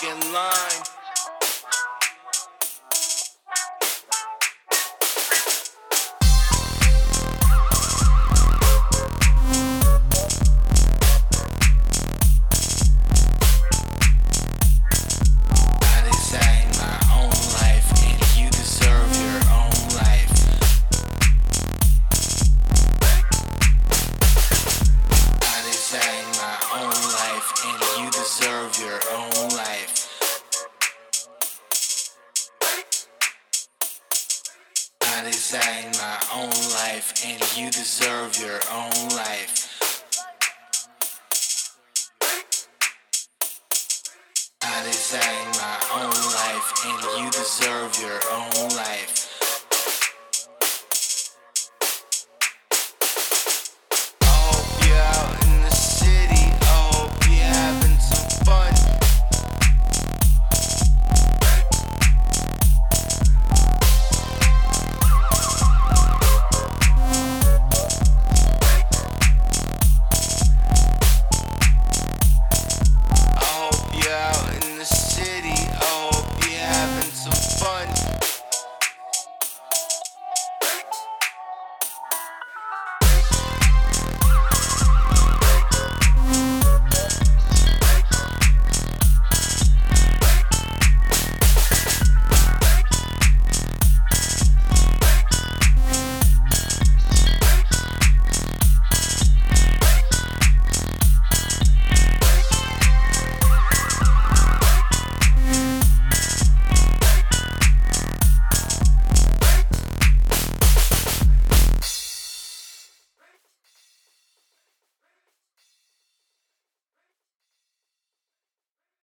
Fucking line. I design my own life, and you deserve your own life. I design my own life, and you deserve your own life.